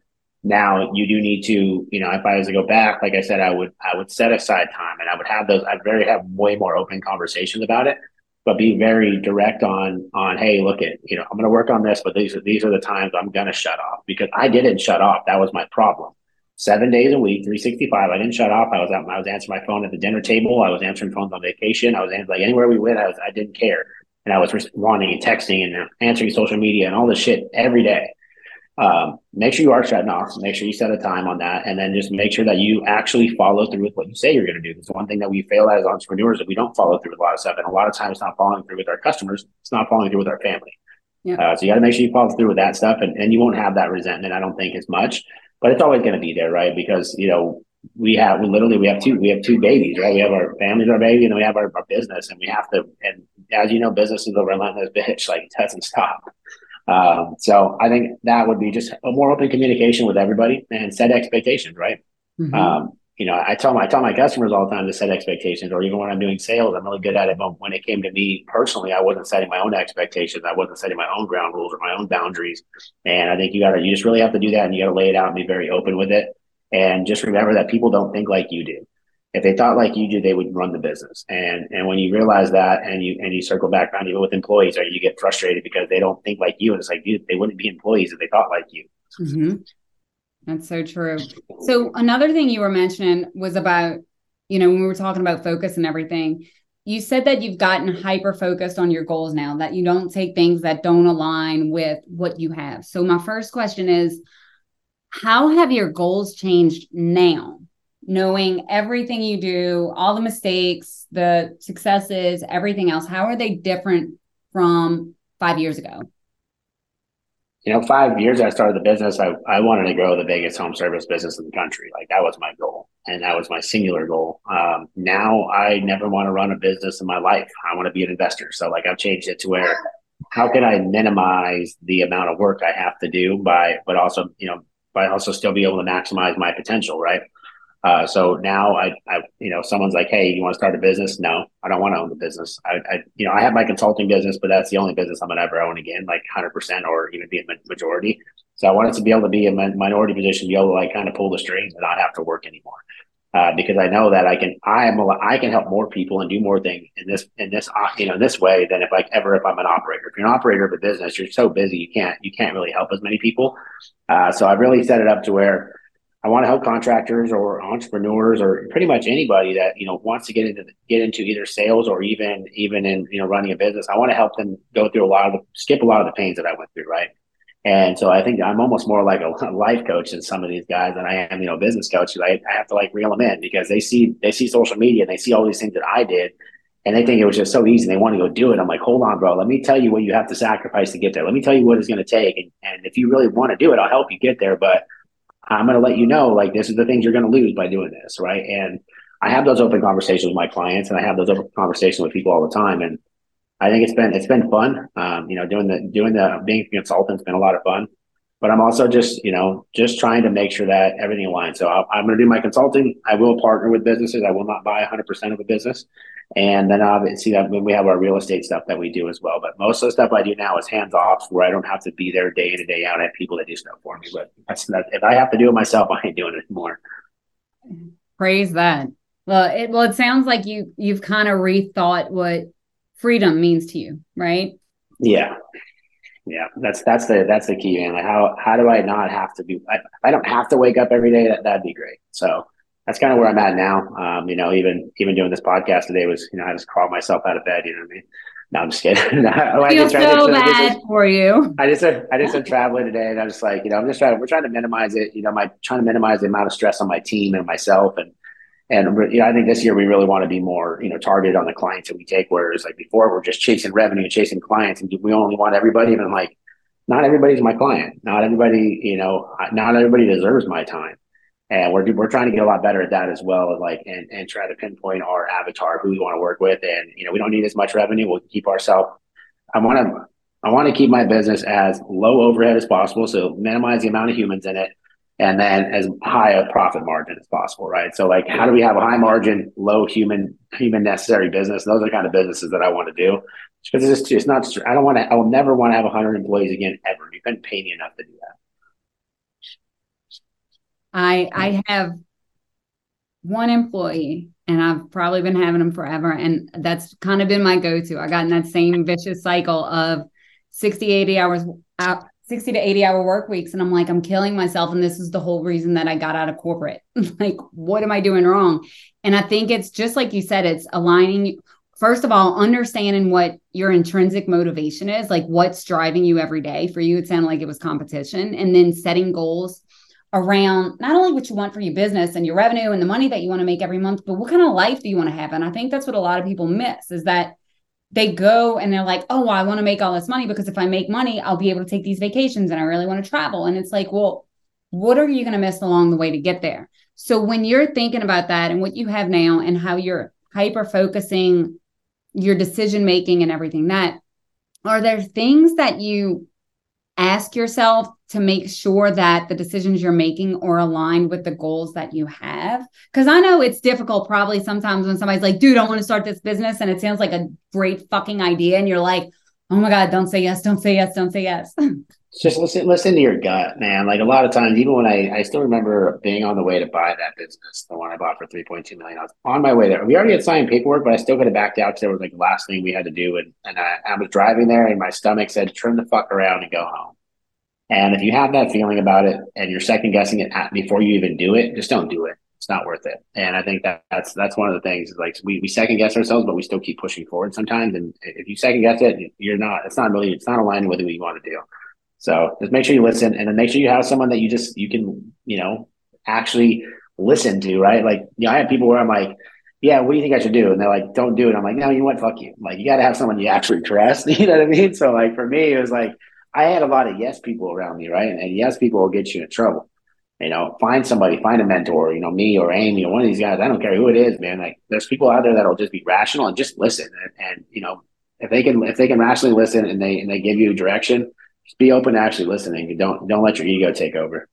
Now you do need to, you know, if I was to go back, like I said, I would I would set aside time and I would have those. I'd very have way more open conversations about it, but be very direct on on hey, look at you know I'm going to work on this, but these are these are the times I'm going to shut off because I didn't shut off. That was my problem. Seven days a week, 365. I didn't shut off. I was out. I was answering my phone at the dinner table. I was answering phones on vacation. I was like anywhere we went. I was. I didn't care and I was responding and texting and answering social media and all this shit every day. Um, make sure you are shutting off. Make sure you set a time on that, and then just make sure that you actually follow through with what you say you're going to do. Because the one thing that we fail as entrepreneurs is that we don't follow through with a lot of stuff, and a lot of times it's not following through with our customers. It's not following through with our family. Yeah. Uh, so you got to make sure you follow through with that stuff, and, and you won't have that resentment. I don't think as much, but it's always going to be there, right? Because you know we have we literally we have two we have two babies right? We have our families our baby and we have our, our business and we have to and as you know business is a relentless bitch like it doesn't stop. Um, so i think that would be just a more open communication with everybody and set expectations right? Mm-hmm. um, you know i tell my i tell my customers all the time to set expectations or even when i'm doing sales i'm really good at it but when it came to me personally i wasn't setting my own expectations. I wasn't setting my own ground rules or my own boundaries. And i think you gotta you just really have to do that and you gotta lay it out and be very open with it and just remember that people don't think like you do. If they thought like you do, they would run the business. And and when you realize that, and you and you circle back around even with employees, or you get frustrated because they don't think like you, and it's like dude, they wouldn't be employees if they thought like you. Mm-hmm. That's so true. So another thing you were mentioning was about, you know, when we were talking about focus and everything, you said that you've gotten hyper focused on your goals now, that you don't take things that don't align with what you have. So my first question is, how have your goals changed now? Knowing everything you do, all the mistakes, the successes, everything else, how are they different from five years ago? You know, five years I started the business, I, I wanted to grow the biggest home service business in the country. Like that was my goal. And that was my singular goal. Um, now I never want to run a business in my life. I want to be an investor. So like I've changed it to where how can I minimize the amount of work I have to do by, but also, you know, but I also still be able to maximize my potential, right? Uh, so now I, I, you know, someone's like, "Hey, you want to start a business?" No, I don't want to own the business. I, I, you know, I have my consulting business, but that's the only business I'm gonna ever own again, like 100 percent or even be a majority. So I wanted to be able to be a minority position, be able to like kind of pull the strings and not have to work anymore. Uh, because I know that I can, I am, I can help more people and do more things in this, in this, uh, you know, this way than if like ever if I'm an operator. If you're an operator of a business, you're so busy you can't, you can't really help as many people. Uh, so I've really set it up to where I want to help contractors or entrepreneurs or pretty much anybody that you know wants to get into get into either sales or even even in you know running a business. I want to help them go through a lot of the skip a lot of the pains that I went through, right? And so I think I'm almost more like a life coach than some of these guys than I am, you know, business coach. I, I have to like reel them in because they see they see social media and they see all these things that I did, and they think it was just so easy. and They want to go do it. I'm like, hold on, bro. Let me tell you what you have to sacrifice to get there. Let me tell you what it's going to take. And, and if you really want to do it, I'll help you get there. But I'm going to let you know, like, this is the things you're going to lose by doing this, right? And I have those open conversations with my clients, and I have those open conversations with people all the time. And I think it's been it's been fun. Um, you know, doing the doing the being a consultant's been a lot of fun. but I'm also just, you know, just trying to make sure that everything aligns. So i am going to do my consulting. I will partner with businesses. I will not buy 100% of a business. And then obviously that we have our real estate stuff that we do as well. But most of the stuff I do now is hands off where I don't have to be there day in and day out. I have people that do stuff for me. But that, if I have to do it myself, I ain't doing it anymore. Praise that. Well, it well, it sounds like you you've kind of rethought what freedom means to you, right? Yeah yeah, that's that's the that's the key, man. Like how how do I not have to be? I, I don't have to wake up every day. That that'd be great. So that's kind of where I'm at now. Um, you know, even even doing this podcast today was, you know, I just crawled myself out of bed. You know what I mean? No, I'm just kidding. I feel so bad for you. I just I just went traveling today, and I was like, you know, I'm just trying. We're trying to minimize it. You know, my trying to minimize the amount of stress on my team and myself, and and you know, I think this year we really want to be more, you know, targeted on the clients that we take. Whereas like before, we're just chasing revenue and chasing clients, and we only want everybody. And I'm like, not everybody's my client. Not everybody, you know, not everybody deserves my time. And we're we're trying to get a lot better at that as well, like and and try to pinpoint our avatar, who we want to work with, and you know, we don't need as much revenue. We'll keep ourselves. I want to I want to keep my business as low overhead as possible, so minimize the amount of humans in it and then as high a profit margin as possible, right? So like, how do we have a high margin, low human human necessary business? Those are the kind of businesses that I want to do because it's just it's not. I don't want to. I will never want to have hundred employees again ever. You couldn't pay me enough to do that. I I have one employee and I've probably been having them forever. And that's kind of been my go to. I got in that same vicious cycle of 60, 80 hours out, 60 to 80 hour work weeks. And i'm like i'm killing myself. And this is the whole reason that i got out of corporate. Like what am i doing wrong? And i think it's just like you said it's aligning first of all understanding what your intrinsic motivation is like what's driving you every day. For you it sounded like it was competition. And then setting goals around not only what you want for your business and your revenue and the money that you want to make every month but what kind of life do you want to have? And i think that's what a lot of people miss is that they go and they're like, oh, well, I want to make all this money because if I make money, I'll be able to take these vacations and I really want to travel. And it's like, well, what are you going to miss along the way to get there? So when you're thinking about that and what you have now and how you're hyper focusing your decision making and everything that are there things that you ask yourself to make sure that the decisions you're making are aligned with the goals that you have. Because I know it's difficult, probably sometimes when somebody's like, dude, I want to start this business. And it sounds like a great fucking idea. And you're like, oh my God, don't say yes, don't say yes, don't say yes. Just listen, listen to your gut, man. Like a lot of times, even when I, I still remember being on the way to buy that business, the one I bought for three point two million. I was on my way there. We already had signed paperwork, but I still could have backed out because it was like the last thing we had to do. And and I, I was driving there, and my stomach said, "Turn the fuck around and go home." And if you have that feeling about it and you're second guessing it before you even do it, just don't do it. It's not worth it. And I think that that's that's one of the things. Like we, we second guess ourselves, but we still keep pushing forward sometimes. And if you second guess it, you're not. It's not really. It's not aligning with what you want to do. So just make sure you listen, and then make sure you have someone that you just you can you know actually listen to. Right? Like you know, I have people where I'm like. Yeah, what do you think I should do? And they're like, don't do it. I'm like, no, you know what? Fuck you. Like, you got to have someone you actually trust. You know what I mean? So, like, for me, it was like, I had a lot of yes people around me, right? And, and yes people will get you in trouble. You know, find somebody, find a mentor, you know, me or Amy or one of these guys. I don't care who it is, man. Like there's people out there that'll just be rational and just listen. And, and you know, if they can if they can rationally listen and they and they give you direction, just be open to actually listening. Don't don't let your ego take over.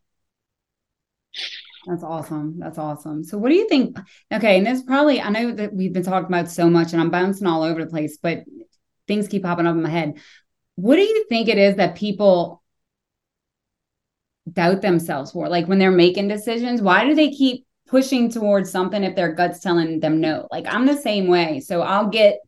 That's awesome. That's awesome. So, what do you think? Okay, and this probably I know that we've been talking about so much, and I'm bouncing all over the place, but things keep popping up in my head. What do you think it is that people doubt themselves for? Like when they're making decisions, why do they keep pushing towards something if their gut's telling them no? Like I'm the same way. So I'll get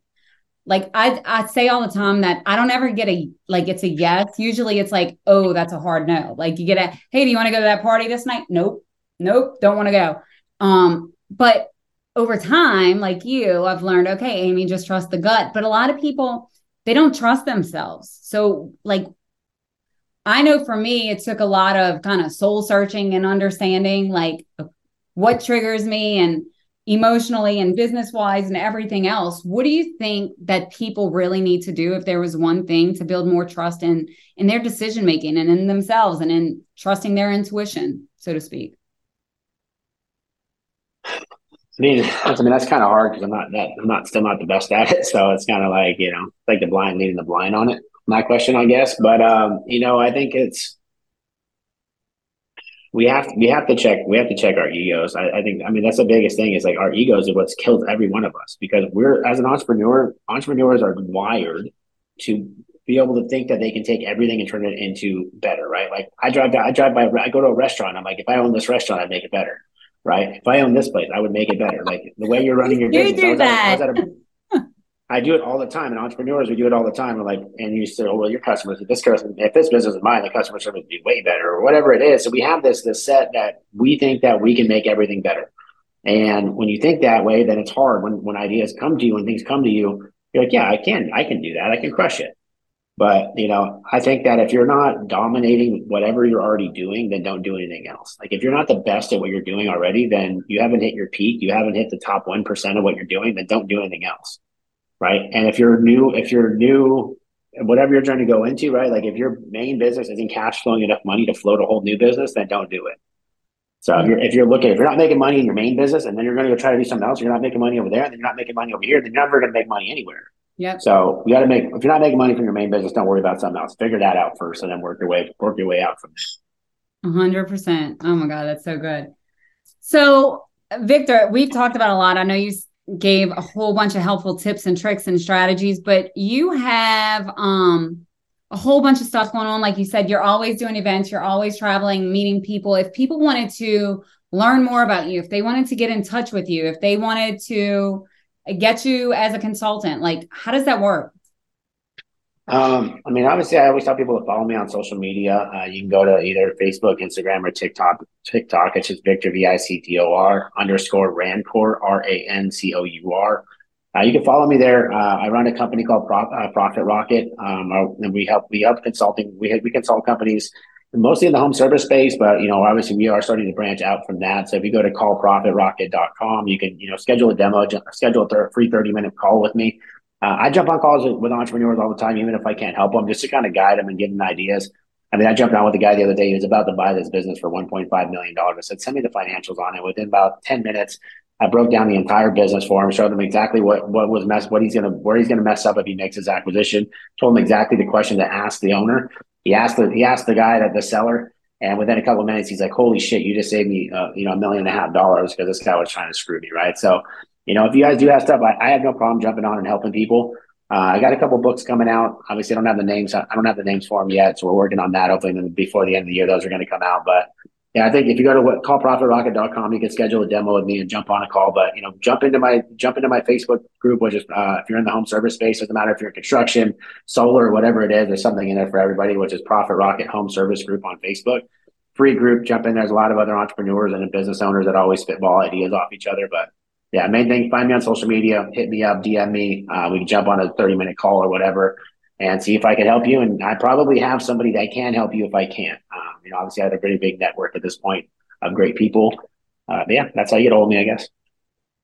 like I I say all the time that I don't ever get a like it's a yes. Usually it's like, oh, that's a hard no. Like you get a hey, do you want to go to that party this night? Nope. Nope, don't want to go. Um, but over time, like you, I've learned, okay, Amy, just trust the gut. But a lot of people they don't trust themselves. So, like, I know for me, it took a lot of kind of soul searching and understanding, like, what triggers me and emotionally and business wise and everything else. What do you think that people really need to do if there was one thing to build more trust in in their decision making and in themselves and in trusting their intuition, so to speak? I mean, I mean that's kind of hard because I'm not that I'm not still not the best at it. So it's kind of like you know, like the blind leading the blind on it. My question, I guess, but um, you know, I think it's we have to, we have to check we have to check our egos. I, I, think I mean that's the biggest thing is like our egos are what's killed every one of us because we're as an entrepreneur entrepreneurs are wired to be able to think that they can take everything and turn it into better right like I drive by I drive by I go to a restaurant I'm like if I own this restaurant I'd make it better right if I own this place I would make it better like the way you're running your business do that. I, I do it all the time, and entrepreneurs we do it all the time. And like, and you say, oh, well, your customers, if this customer, if this business is mine, the customer service would be way better, or whatever it is. So we have this this set that we think that we can make everything better. And when you think that way, then it's hard when when ideas come to you and things come to you. You're like, yeah, I can, I can do that. I can crush it. But you know, I think that if you're not dominating whatever you're already doing, then don't do anything else. Like if you're not the best at what you're doing already, then you haven't hit your peak. You haven't hit the top one percent of what you're doing. Then don't do anything else right? And if you're new, if you're new, whatever you're trying to go into, right? Like if your main business isn't cash flowing enough money to float a whole new business, then don't do it. So if you're if you're looking, if you're not making money in your main business, and then you're going to go try to do something else, you're not making money over there, and then you're not making money over here, then you're never going to make money anywhere. Yeah. So you got to make. If you're not making money from your main business, don't worry about something else. Figure that out first, and then work your way work your way out from there. hundred percent. Oh my god, that's so good. So Victor, we've talked about a lot. I know you gave a whole bunch of helpful tips and tricks and strategies, but you have um a whole bunch of stuff going on. Like you said, you're always doing events, you're always traveling, meeting people. If people wanted to learn more about you, if they wanted to get in touch with you, if they wanted to get you as a consultant, like how does that work? Um, I mean, obviously, I always tell people to follow me on social media. Uh, you can go to either Facebook, Instagram, or TikTok. TikTok, it's just Victor V I C T O R underscore Rancour R A N C O U R. Uh, you can follow me there. Uh, I run a company called Pro- uh, Profit Rocket, um, and we help we help consulting. We we consult companies mostly in the home service space, but you know, obviously, we are starting to branch out from that. So if you go to callprofitrocket.com, you can you know schedule a demo, schedule a free thirty minute call with me. Uh, I jump on calls with, entrepreneurs all the time, even if I can't help them, just to kind of guide them and give them ideas. I mean, I jumped on with a guy the other day. He was about to buy this business for $1.5 million. I said, send me the financials on it. Within about 10 minutes, I broke down the entire business for him, showed him exactly what, what was mess, what he's going to, where he's going to mess up if he makes his acquisition, told him exactly the question to ask the owner. He asked the, he asked the guy that the seller, and within a couple of minutes, he's like, holy shit, you just saved me, uh, you know, a million and a half dollars because this guy was trying to screw me. Right. So, you know, if you guys do have stuff, I, I have no problem jumping on and helping people. Uh, I got a couple books coming out. Obviously, I don't have the names. I don't have the names for them yet, so we're working on that. Hopefully, before the end of the year, those are going to come out. But yeah, I think if you go to what, callprofitrocket.com, you can schedule a demo with me and jump on a call. But you know, jump into my jump into my Facebook group, which is uh, if you're in the home service space, doesn't matter if you're in construction, solar, whatever it is. There's something in there for everybody, which is Profit Rocket Home Service Group on Facebook. Free group, jump in. There's a lot of other entrepreneurs and business owners that always spitball ideas off each other, but yeah, main thing, find me on social media, hit me up, DM me. Uh, we can jump on a 30 minute call or whatever and see if I can help you. And I probably have somebody that can help you if I can't. Um, you know, obviously I have a pretty big network at this point of great people. Uh, yeah, that's how you get hold of me, I guess.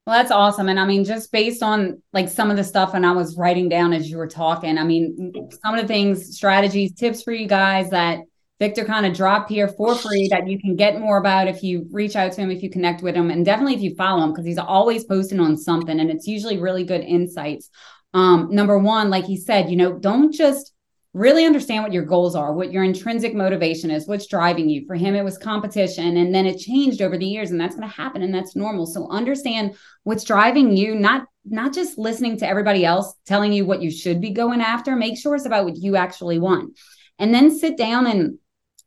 Well, that's awesome. And I mean, just based on like some of the stuff and I was writing down as you were talking, I mean, some of the things, strategies, tips for you guys that Victor kind of dropped here for free that you can get more about if you reach out to him, if you connect with him, and definitely if you follow him because he's always posting on something and it's usually really good insights. Um, number one, like he said, you know, don't just really understand what your goals are, what your intrinsic motivation is, what's driving you. For him, it was competition, and then it changed over the years, and that's going to happen, and that's normal. So understand what's driving you, not not just listening to everybody else telling you what you should be going after. Make sure it's about what you actually want, and then sit down and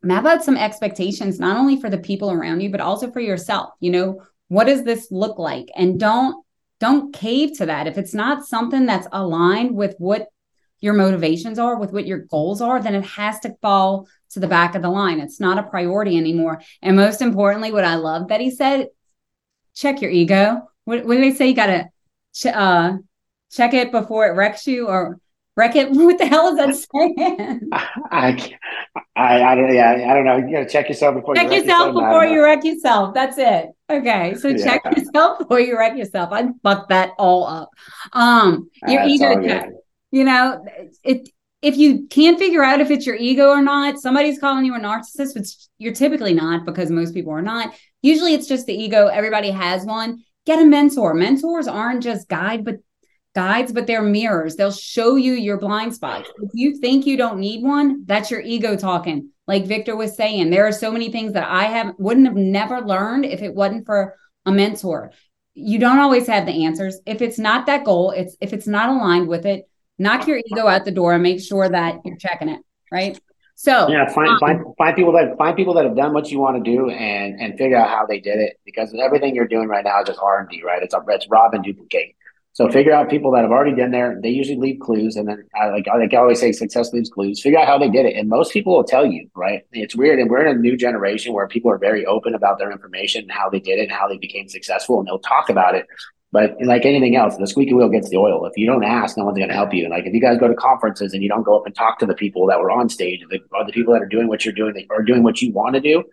map out some expectations, not only for the people around you, but also for yourself. You know, what does this look like? And don't don't cave to that. If it's not something that's aligned with what your motivations are, with what your goals are, then it has to fall to the back of the line. It's not a priority anymore. And most importantly, what I love that he said, check your ego. What, what do they say? You got to ch- uh, check it before it wrecks you or wreck. What the hell is that saying? I, I, I don't, yeah, I don't know. You got to check yourself before check you yourself before you wreck yourself. That's it. Okay, so yeah. check yourself before you wreck yourself. I fucked that all up. Um, your That's ego check. You know, it if you can't figure out if it's your ego or not, somebody's calling you a narcissist, which you're typically not because most people are not. Usually, it's just the ego. Everybody has one. Get a mentor. Mentors aren't just guide, but guides, but they're mirrors. They'll show you your blind spots. If you think you don't need one, that's your ego talking. like Victor was saying, there are so many things that I have wouldn't have never learned if it wasn't for a mentor. You don't always have the answers. If it's not that goal, it's if it's not aligned with it, knock your ego out the door and make sure that you're checking it, right? So yeah, find um, find find people that find people that have done what you want to do and and figure out how they did it because everything you're doing right now is just R and D, right? It's a it's rob and duplicate. So figure out people that have already been there. They usually leave clues, and then I like I always say, success leaves clues. Figure out how they did it, and most people will tell you, right? It's weird, and we're in a new generation where people are very open about their information and how they did it and how they became successful, and they'll talk about it. But like anything else, the squeaky wheel gets the oil. If you don't ask, no one's going to help you. And like if you guys go to conferences and you don't go up and talk to the people that were on stage, the, the people that are doing what you're doing or doing what you want to do,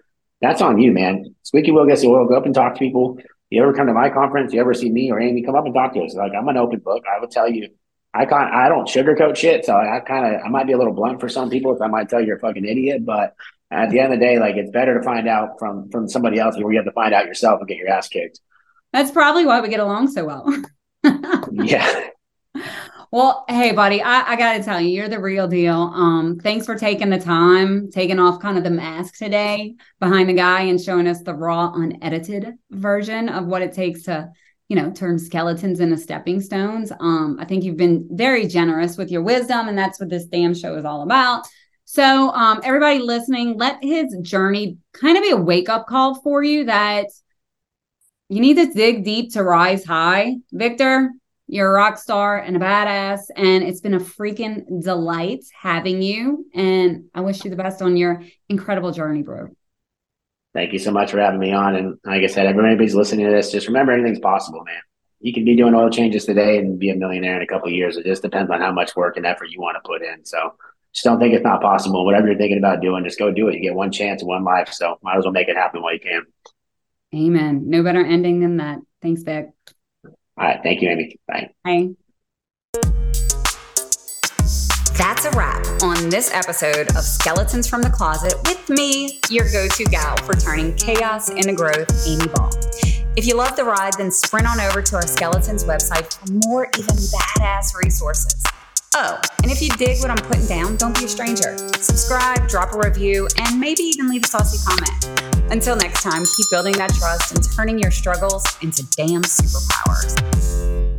that's on you, man. Squeaky wheel gets the oil. Go up and talk to people. You ever come to my conference? You ever see me or Amy? Come up and talk to us. Like I'm an open book. I will tell you. I can't. I don't sugarcoat shit. So I kind of. I might be a little blunt for some people. If I might tell you you're a fucking idiot, but at the end of the day, like it's better to find out from from somebody else where you have to find out yourself and get your ass kicked. That's probably why we get along so well. yeah. Well, hey, buddy, I, I got to tell you, you're the real deal. Um, thanks for taking the time, taking off kind of the mask today behind the guy and showing us the raw, unedited version of what it takes to, you know, turn skeletons into stepping stones. Um, I think you've been very generous with your wisdom, and that's what this damn show is all about. So, um, everybody listening, let his journey kind of be a wake up call for you that you need to dig deep to rise high. Victor, you're a rock star and a badass. And it's been a freaking delight having you. And I wish you the best on your incredible journey, bro. Thank you so much for having me on. And like I said, everybody's listening to this, just remember anything's possible, man. You can be doing oil changes today and be a millionaire in a couple years. It just depends on how much work and effort you want to put in. So just don't think it's not possible. Whatever you're thinking about doing, just go do it. You get one chance, one life. So might as well make it happen while you can. Amen. No better ending than that. Thanks, Vic. All right. Thank you, Amy. Bye. Bye. That's a wrap on this episode of Skeletons from the Closet with me, your go to gal for turning chaos into growth, Amy Ball. If you love the ride, then sprint on over to our Skeletons website for more even badass resources. Oh, and if you dig what I'm putting down, don't be a stranger. Subscribe, drop a review, and maybe even leave a saucy comment. Until next time, keep building that trust and turning your struggles into damn superpowers.